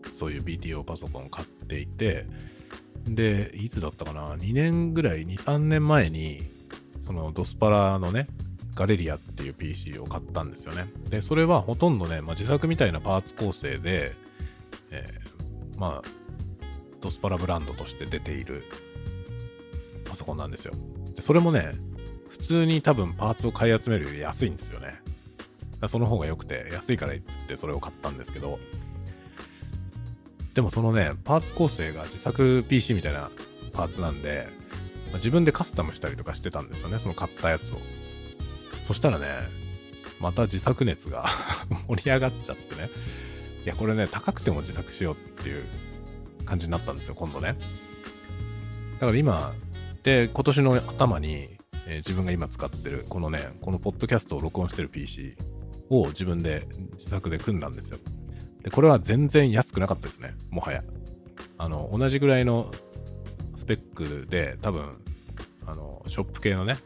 ー、そういう BTO パソコンを買っていて、で、いつだったかな ?2 年ぐらい、2、3年前に、そのドスパラのね、ガレリアっていう PC を買ったんですよね。で、それはほとんどね、まあ、自作みたいなパーツ構成で、えー、まあ、ドスパラブランドとして出ているパソコンなんですよ。で、それもね、普通に多分パーツを買い集めるより安いんですよね。その方が良くて、安いからっってそれを買ったんですけど、でもそのね、パーツ構成が自作 PC みたいなパーツなんで、まあ、自分でカスタムしたりとかしてたんですよね、その買ったやつを。そしたらね、また自作熱が 盛り上がっちゃってね。いや、これね、高くても自作しようっていう感じになったんですよ、今度ね。だから今、で、今年の頭に、えー、自分が今使ってる、このね、このポッドキャストを録音してる PC を自分で自作で組んだんですよ。で、これは全然安くなかったですね、もはや。あの、同じぐらいのスペックで、多分、あの、ショップ系のね、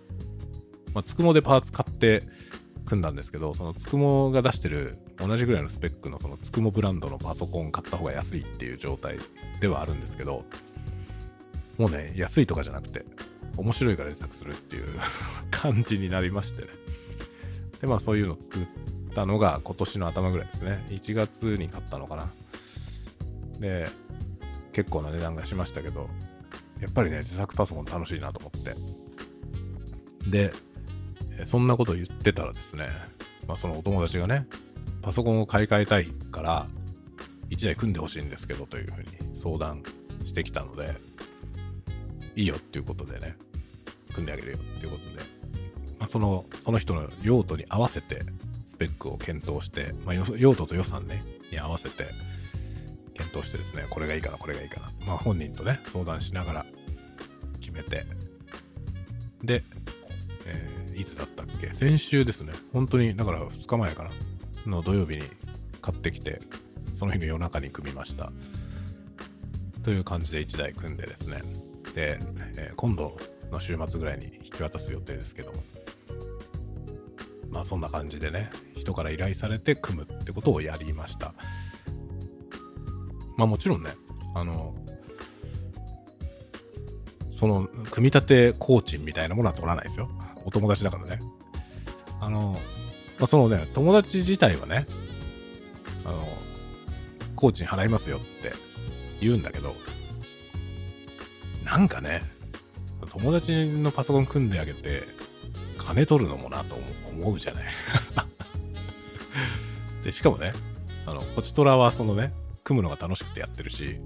まあ、つくもでパーツ買って組んだんですけど、そのつくもが出してる同じぐらいのスペックのそのつくもブランドのパソコン買った方が安いっていう状態ではあるんですけど、もうね、安いとかじゃなくて、面白いから自作するっていう 感じになりましてね。で、まあそういうのを作ったのが今年の頭ぐらいですね。1月に買ったのかな。で、結構な値段がしましたけど、やっぱりね、自作パソコン楽しいなと思って。で、そんなこと言ってたらですね、まあそのお友達がね、パソコンを買い替えたいから、1台組んでほしいんですけどというふうに相談してきたので、いいよっていうことでね、組んであげるよっていうことで、まあ、その、その人の用途に合わせて、スペックを検討して、まあ、用途と予算ね、に合わせて、検討してですね、これがいいかな、これがいいかな。まあ、本人とね、相談しながら決めて、で、えー、いつだったっけ？先週ですね、本当に、だから2日前かな、の土曜日に買ってきて、その日の夜中に組みました。という感じで1台組んでですね、で、えー、今度の週末ぐらいに引き渡す予定ですけども、まあそんな感じでね、人から依頼されて組むってことをやりました。まあもちろんね、あの、その、組み立て工賃みたいなものは取らないですよ。お友達だからね。あの、まあ、そのね、友達自体はね、あの、工賃払いますよって言うんだけど、なんかね、友達のパソコン組んであげて、金取るのもなと思うじゃない。で、しかもね、あの、こちとらはそのね、組むのが楽しくてやってるし、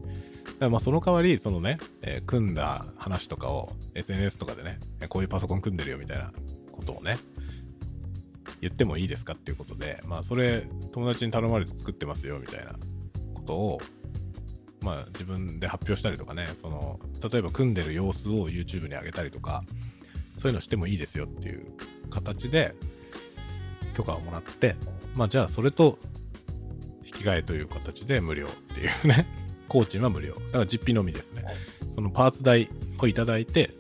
まあその代わり、そのね、えー、組んだ話とかを SNS とかでね、こういうパソコン組んでるよみたいなことをね、言ってもいいですかっていうことで、まあそれ友達に頼まれて作ってますよみたいなことをまあ、自分で発表したりとかね、その、例えば組んでる様子を YouTube に上げたりとか、そういうのしてもいいですよっていう形で許可をもらって、まあじゃあそれと引き換えという形で無料っていうね、工賃は無料。だから実費のみですね。そのパーツ代をいただいて、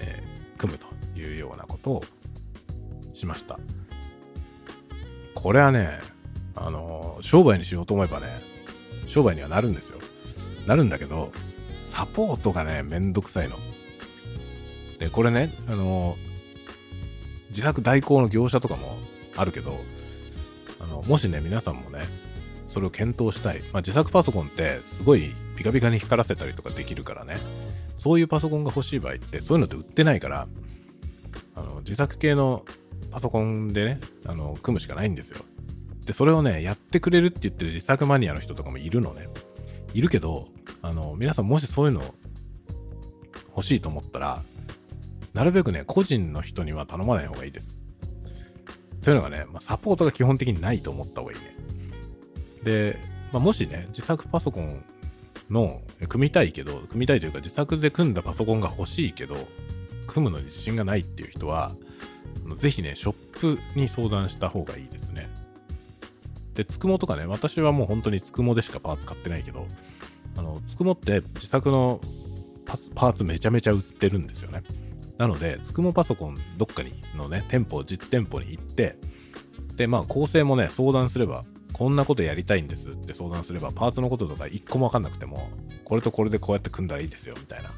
えー、組むというようなことをしました。これはね、あのー、商売にしようと思えばね、商売にはなるんですよ。なるんだけど、サポートがね、めんどくさいの。で、これね、あの、自作代行の業者とかもあるけど、あの、もしね、皆さんもね、それを検討したい。まあ、自作パソコンってすごいピカピカに光らせたりとかできるからね、そういうパソコンが欲しい場合って、そういうのって売ってないから、あの、自作系のパソコンでね、あの、組むしかないんですよ。で、それをね、やってくれるって言ってる自作マニアの人とかもいるのね。いるけど、あの、皆さんもしそういうの欲しいと思ったら、なるべくね、個人の人には頼まない方がいいです。というのがね、まあ、サポートが基本的にないと思った方がいいね。で、まあ、もしね、自作パソコンの、組みたいけど、組みたいというか自作で組んだパソコンが欲しいけど、組むのに自信がないっていう人は、ぜひね、ショップに相談した方がいいですね。で、つくもとかね、私はもう本当につくもでしかパーツ買ってないけど、あの、つくもって自作のパーツめちゃめちゃ売ってるんですよね。なので、つくもパソコンどっかにのね、店舗、実店舗に行って、で、まあ構成もね、相談すれば、こんなことやりたいんですって相談すれば、パーツのこととか一個もわかんなくても、これとこれでこうやって組んだらいいですよ、みたいな。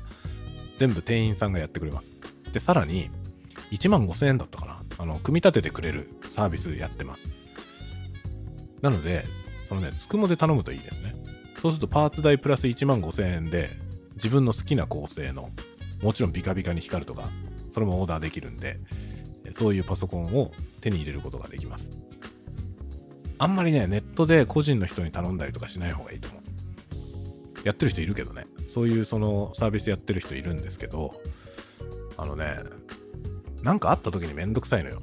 全部店員さんがやってくれます。で、さらに、1万5000円だったかな。あの、組み立ててくれるサービスやってます。なので、そのね、つくもで頼むといいですね。そうするとパーツ代プラス1万5000円で、自分の好きな構成の、もちろんビカビカに光るとか、それもオーダーできるんで、そういうパソコンを手に入れることができます。あんまりね、ネットで個人の人に頼んだりとかしない方がいいと思う。やってる人いるけどね、そういうそのサービスやってる人いるんですけど、あのね、なんかあった時にめんどくさいのよ。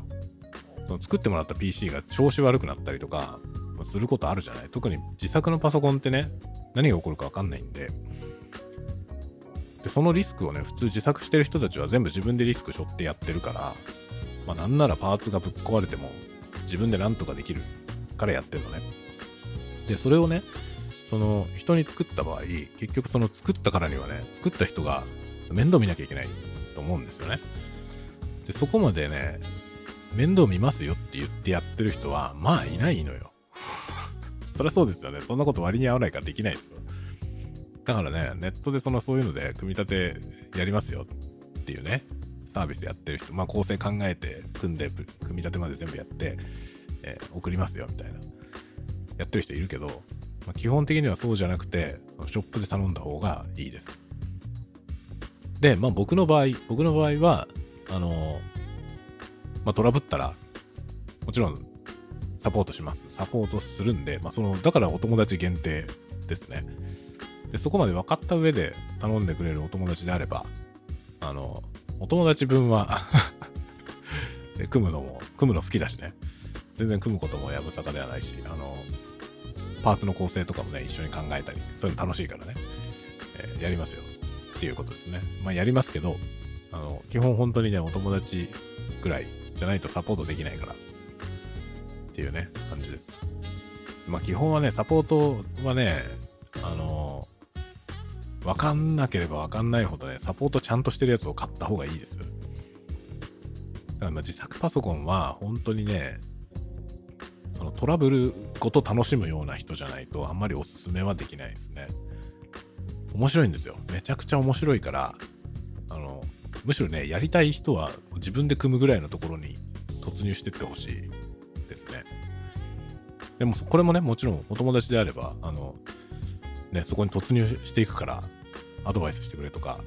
その作ってもらった PC が調子悪くなったりとか、することあるじゃない特に自作のパソコンってね、何が起こるかわかんないんで、で、そのリスクをね、普通自作してる人たちは全部自分でリスク背負ってやってるから、まあなんならパーツがぶっ壊れても自分でなんとかできるからやってるのね。で、それをね、その人に作った場合、結局その作ったからにはね、作った人が面倒見なきゃいけないと思うんですよね。で、そこまでね、面倒見ますよって言ってやってる人は、まあいないのよ。そりゃそうですよね。そんなこと割に合わないからできないですよ。だからね、ネットでそのそういうので組み立てやりますよっていうね、サービスやってる人、まあ構成考えて組んで、組み立てまで全部やって、えー、送りますよみたいな、やってる人いるけど、まあ、基本的にはそうじゃなくて、ショップで頼んだ方がいいです。で、まあ僕の場合、僕の場合は、あのー、まあトラブったら、もちろんサポートします。サポートするんで、まあその、だからお友達限定ですね。で、そこまで分かった上で頼んでくれるお友達であれば、あの、お友達分は 組むのも、組むの好きだしね。全然組むこともやぶさかではないし、あの、パーツの構成とかもね、一緒に考えたり、そういうの楽しいからね、えー、やりますよ。っていうことですね。まあ、やりますけど、あの、基本本当にね、お友達ぐらいじゃないとサポートできないから、っていうね、感じです。まあ、基本はね、サポートはね、あのわかんなければわかんないほどね、サポートちゃんとしてるやつを買った方がいいです。だからま自作パソコンは本当にね、そのトラブルごと楽しむような人じゃないとあんまりおすすめはできないですね。面白いんですよ。めちゃくちゃ面白いから、あの、むしろね、やりたい人は自分で組むぐらいのところに突入してってほしいですね。でも、これもね、もちろんお友達であれば、あの、ね、そこに突入していくから、アドバイスしてくれとか、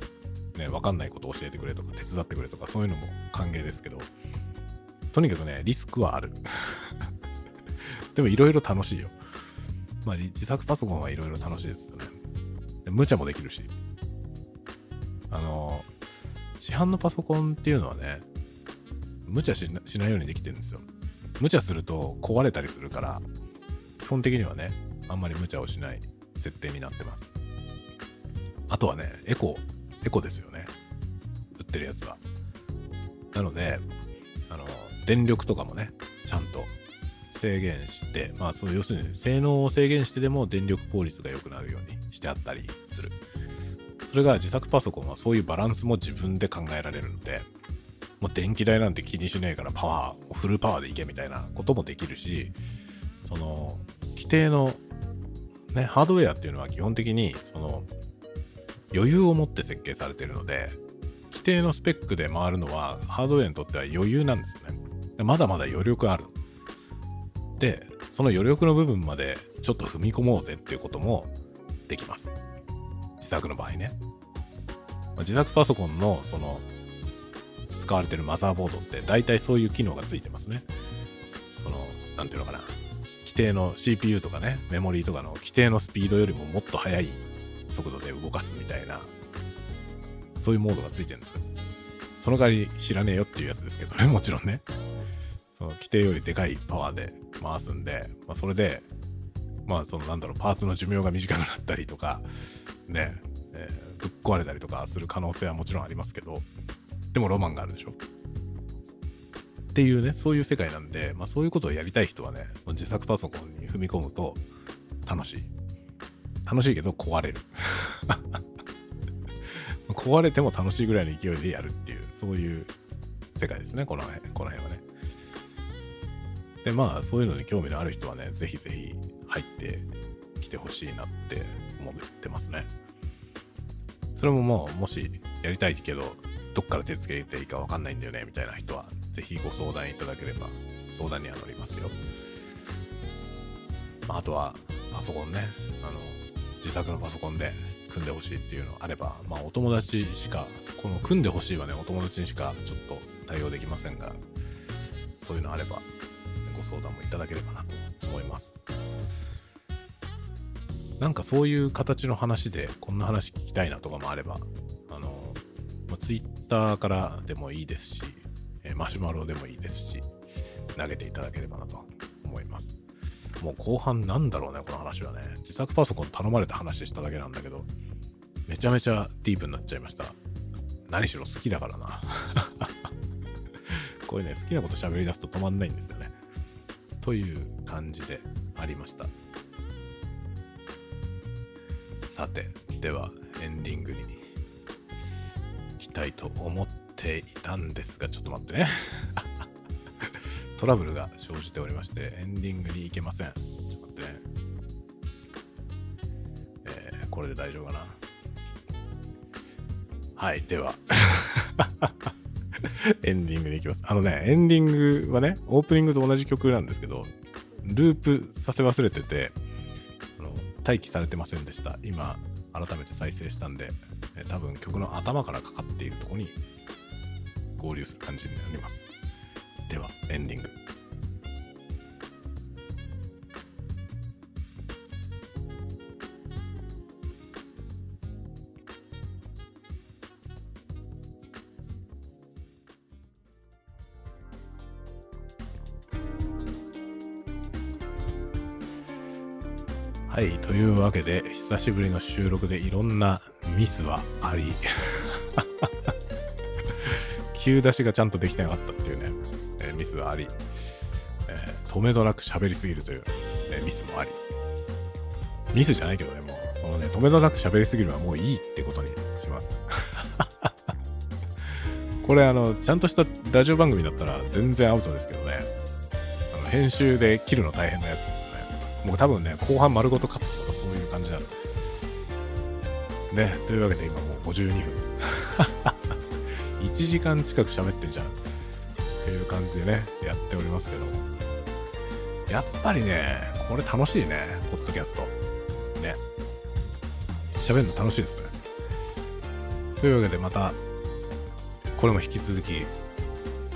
ね、わかんないことを教えてくれとか、手伝ってくれとか、そういうのも歓迎ですけど、とにかくね、リスクはある。でもいろいろ楽しいよ。まあ、自作パソコンはいろいろ楽しいですよね。無茶もできるし。あの、市販のパソコンっていうのはね、無茶しないようにできてるんですよ。無茶すると壊れたりするから、基本的にはね、あんまり無茶をしない設定になってます。あとはね、エコ、エコですよね。売ってるやつは。なので、あの、電力とかもね、ちゃんと制限して、まあ、その要するに性能を制限してでも電力効率が良くなるようにしてあったりする。それが自作パソコンはそういうバランスも自分で考えられるので、もう電気代なんて気にしないからパワー、フルパワーでいけみたいなこともできるし、その、規定のね、ハードウェアっていうのは基本的に、その、余裕を持って設計されてるので、規定のスペックで回るのは、ハードウェアにとっては余裕なんですよね。まだまだ余力ある。で、その余力の部分までちょっと踏み込もうぜっていうこともできます。自作の場合ね。ま、自作パソコンのその使われてるマザーボードって大体そういう機能がついてますね。その、なんていうのかな。規定の CPU とかね、メモリーとかの規定のスピードよりももっと速い速度で動かすみたいな、そういうモードがついてるんですよ。その代わり知らねえよっていうやつですけどね、もちろんね。その規定よりでかいパワーで回すんで、まあ、それで、まあ、そのなんだろう、パーツの寿命が短くなったりとか、ね、えー、ぶっ壊れたりとかする可能性はもちろんありますけど、でもロマンがあるでしょ。っていうね、そういう世界なんで、まあそういうことをやりたい人はね、自作パソコンに踏み込むと楽しい。楽しいけど壊れる。壊れても楽しいぐらいの勢いでやるっていう、そういう世界ですね、この辺この辺はね。で、まあ、そういうのに興味のある人はね、ぜひぜひ入ってきてほしいなって思ってますね。それももう、もしやりたいけど、どっから手つけていいかわかんないんだよね、みたいな人は、ぜひご相談いただければ、相談には乗りますよ。まあ、あとは、パソコンね、あの、自作のパソコンで組んでほしいっていうのあれば、まあ、お友達しか、この組んでほしいはね、お友達にしかちょっと対応できませんが、そういうのあれば、ご相談もいただければなと思います。なんかそういう形の話で、こんな話聞きたいなとかもあれば、あの、まあ、Twitter からでもいいですし、マシュマロでもいいですし、投げていただければなと思います。もう後半なんだろうね、この話はね。自作パソコン頼まれた話しただけなんだけど、めちゃめちゃディープになっちゃいました。何しろ好きだからな。こういうね、好きなこと喋り出すと止まんないんですよね。という感じでありました。さて、ではエンディングに行きたいと思ってていたんですが、ちょっと待ってね。トラブルが生じておりまして、エンディングに行けません。ちょっと待ってね。えー、これで大丈夫かな。はい、では。エンディングに行きます。あのね、エンディングはね、オープニングと同じ曲なんですけど、ループさせ忘れてて、あの待機されてませんでした。今、改めて再生したんで、え多分曲の頭からかかっているとこに合流する感じになります。では、エンディング。はい、というわけで、久しぶりの収録でいろんなミスはあり、急出しがちゃんとできてなかったっていうね、えー、ミスはあり、えー、止めどなく喋りすぎるという、えー、ミスもあり、ミスじゃないけどね、もう、そのね、止めどなく喋りすぎるのはもういいってことにします。これあの、ちゃんとしたラジオ番組だったら全然アウトですけどね、あの編集で切るの大変なやつです。もう多分ね、後半丸ごとカットとかそういう感じなの。ね、というわけで今もう52分。1時間近く喋ってるじゃん。っていう感じでね、やっておりますけど。やっぱりね、これ楽しいね、ポッドキャスト。ね。喋るの楽しいですね。というわけでまた、これも引き続き、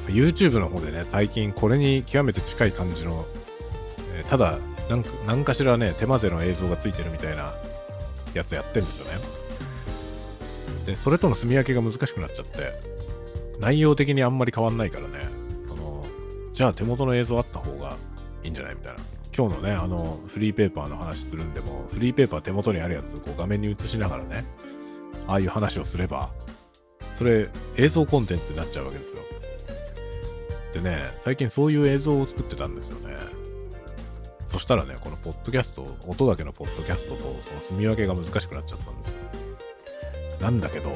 YouTube の方でね、最近これに極めて近い感じの、えー、ただなんか何かしらね、手混ぜの映像がついてるみたいなやつやってるんですよね。で、それとの住み分けが難しくなっちゃって、内容的にあんまり変わんないからね、その、じゃあ手元の映像あった方がいいんじゃないみたいな。今日のね、あの、フリーペーパーの話するんでも、フリーペーパー手元にあるやつ、こう画面に映しながらね、ああいう話をすれば、それ映像コンテンツになっちゃうわけですよ。でね、最近そういう映像を作ってたんですよね。そしたらね、このポッドキャスト、音だけのポッドキャストとその住み分けが難しくなっちゃったんですよ。なんだけど、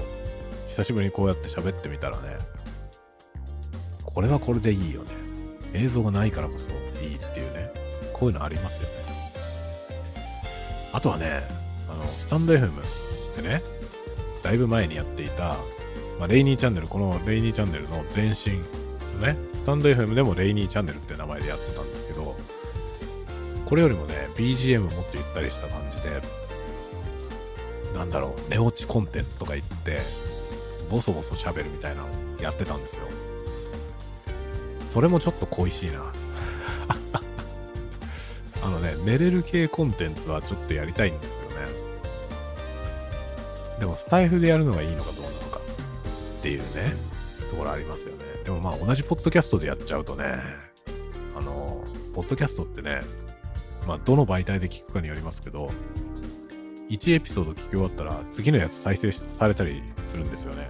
久しぶりにこうやって喋ってみたらね、これはこれでいいよね。映像がないからこそいいっていうね、こういうのありますよね。あとはね、あの、スタンド FM ってね、だいぶ前にやっていた、まあ、レイニーチャンネル、このレイニーチャンネルの前身のね、スタンド FM でもレイニーチャンネルって名前でやってたんですけど、これよりもね、BGM もっとゆったりした感じで、なんだろう、寝落ちコンテンツとか言って、ボソボソ喋るみたいなのやってたんですよ。それもちょっと恋しいな。あのね、寝れる系コンテンツはちょっとやりたいんですよね。でもスタイフでやるのがいいのかどうなのかっていうね、ところありますよね。でもまあ同じポッドキャストでやっちゃうとね、あの、ポッドキャストってね、まあ、どの媒体で聞くかによりますけど、1エピソード聞き終わったら次のやつ再生されたりするんですよね。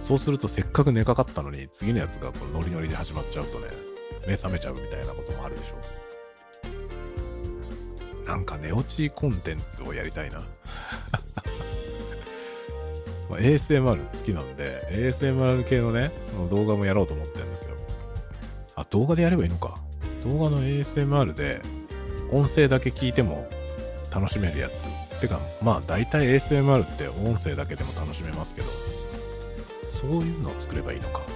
そうするとせっかく寝かかったのに次のやつがこうノリノリで始まっちゃうとね、目覚めちゃうみたいなこともあるでしょう。なんか寝落ちコンテンツをやりたいな。まあ、ASMR 好きなんで、ASMR 系のね、その動画もやろうと思ってるんですよ。あ、動画でやればいいのか。動画の ASMR で音声だけ聞いても楽しめるやつ。てか、まあ大体 ASMR って音声だけでも楽しめますけど、そういうのを作ればいいのか。ね。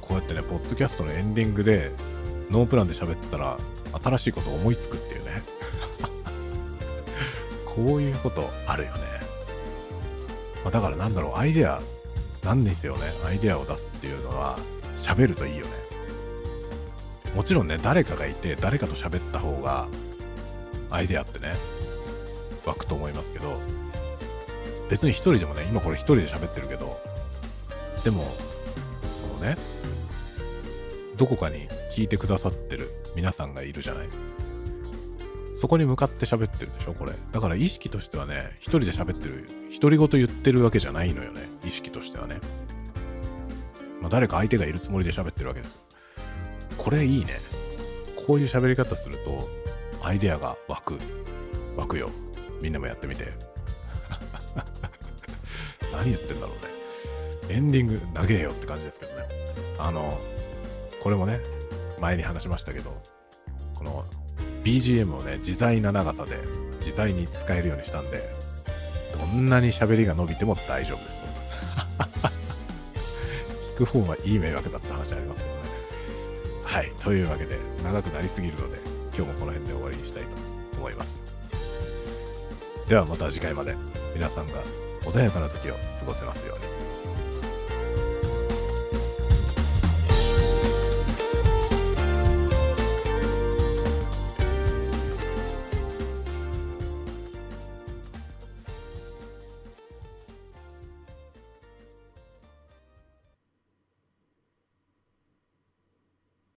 こうやってね、ポッドキャストのエンディングでノープランで喋ってたら新しいこと思いつくっていうね。こういうことあるよね。まあ、だからなんだろう、アイデア、なんですよね。アイデアを出すっていうのは、喋るといいよね。もちろんね、誰かがいて、誰かと喋った方が、アイデアってね、湧くと思いますけど、別に一人でもね、今これ一人で喋ってるけど、でも、そのね、どこかに聞いてくださってる皆さんがいるじゃない。そこに向かって喋ってるでしょ、これ。だから意識としてはね、一人で喋ってる、独り言言ってるわけじゃないのよね、意識としてはね。まあ、誰か相手がいるつもりで喋ってるわけですよ。これいいね。こういう喋り方すると、アイデアが湧く。湧くよ。みんなもやってみて。何言ってんだろうね。エンディング長えよって感じですけどね。あの、これもね、前に話しましたけど、この BGM をね、自在な長さで自在に使えるようにしたんで、どんなに喋りが伸びても大丈夫です。聞く方はいい迷惑だった話ありますけどね。はい。というわけで、長くなりすぎるので、今日もこの辺で終わりにしたいと思います。ではまた次回まで、皆さんが穏やかな時を過ごせますように。